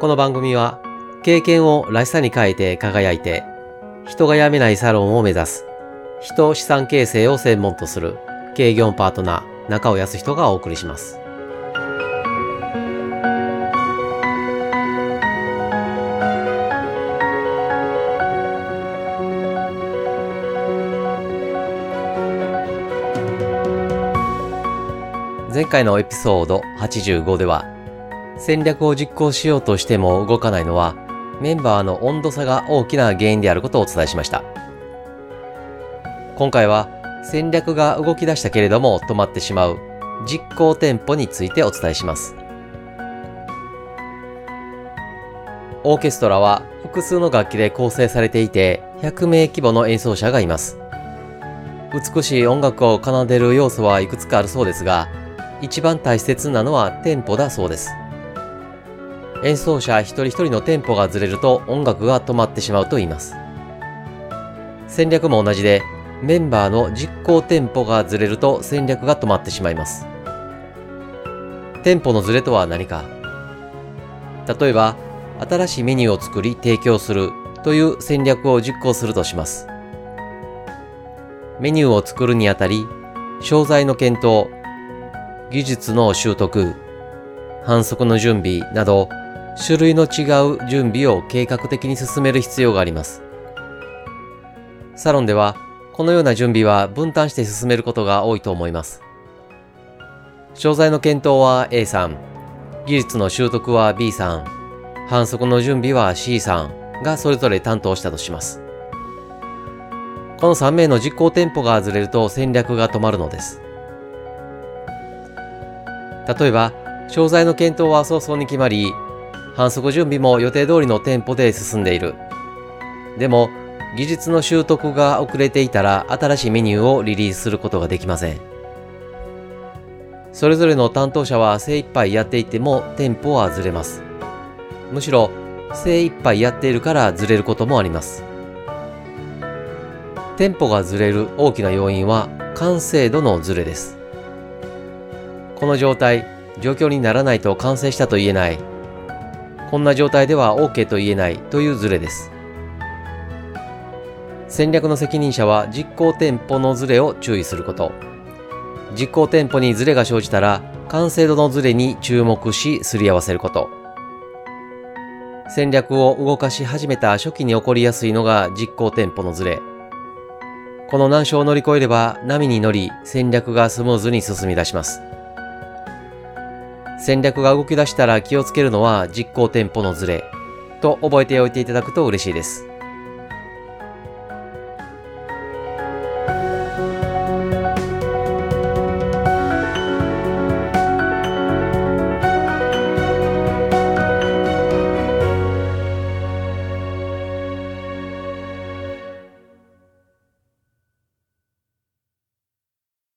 この番組は経験をらしさに変えて輝いて人が辞めないサロンを目指す人資産形成を専門とする経業パートナー中尾康人がお送りします。前回のエピソード85では戦略を実行しようとしても動かないのはメンバーの温度差が大きな原因であることをお伝えしました。今回は戦略が動き出したけれども止まってしまう実行店舗についてお伝えします。オーケストラは複数の楽器で構成されていて100名規模の演奏者がいます。美しい音楽を奏でる要素はいくつかあるそうですが一番大切なのはテンポだそうです。演奏者一人一人のテンポがずれると音楽が止まってしまうと言います。戦略も同じでメンバーの実行テンポがずれると戦略が止まってしまいます。テンポのずれとは何か。例えば新しいメニューを作り提供するという戦略を実行するとします。メニューを作るにあたり商材の検討技術の習得反則の準備など種類の違う準備を計画的に進める必要がありますサロンではこのような準備は分担して進めることが多いと思います。商材の検討は A さん、技術の習得は B さん、反則の準備は C さんがそれぞれ担当したとします。この3名の実行店舗がずれると戦略が止まるのです。例えば、商材の検討は早々に決まり、反則準備も予定通りの店舗で進んでいる。でも、技術の習得が遅れていたら新しいメニューをリリースすることができません。それぞれの担当者は精一杯やっていてもテンポはずれます。むしろ精一杯やっているからずれることもあります。テンポがずれる大きな要因は完成度のずれです。この状態、状況にならないと完成したと言えない。こんな状態では OK と言えないというずれです。戦略の責任者は実行店舗のズレを注意すること。実行店舗にズレが生じたら、完成度のズレに注目し、すり合わせること。戦略を動かし始めた初期に起こりやすいのが実行店舗のズレ。この難所を乗り越えれば波に乗り戦略がスムーズに進み出します。戦略が動き出したら気をつけるのは実行店舗のズレと覚えておいていただくと嬉しいです。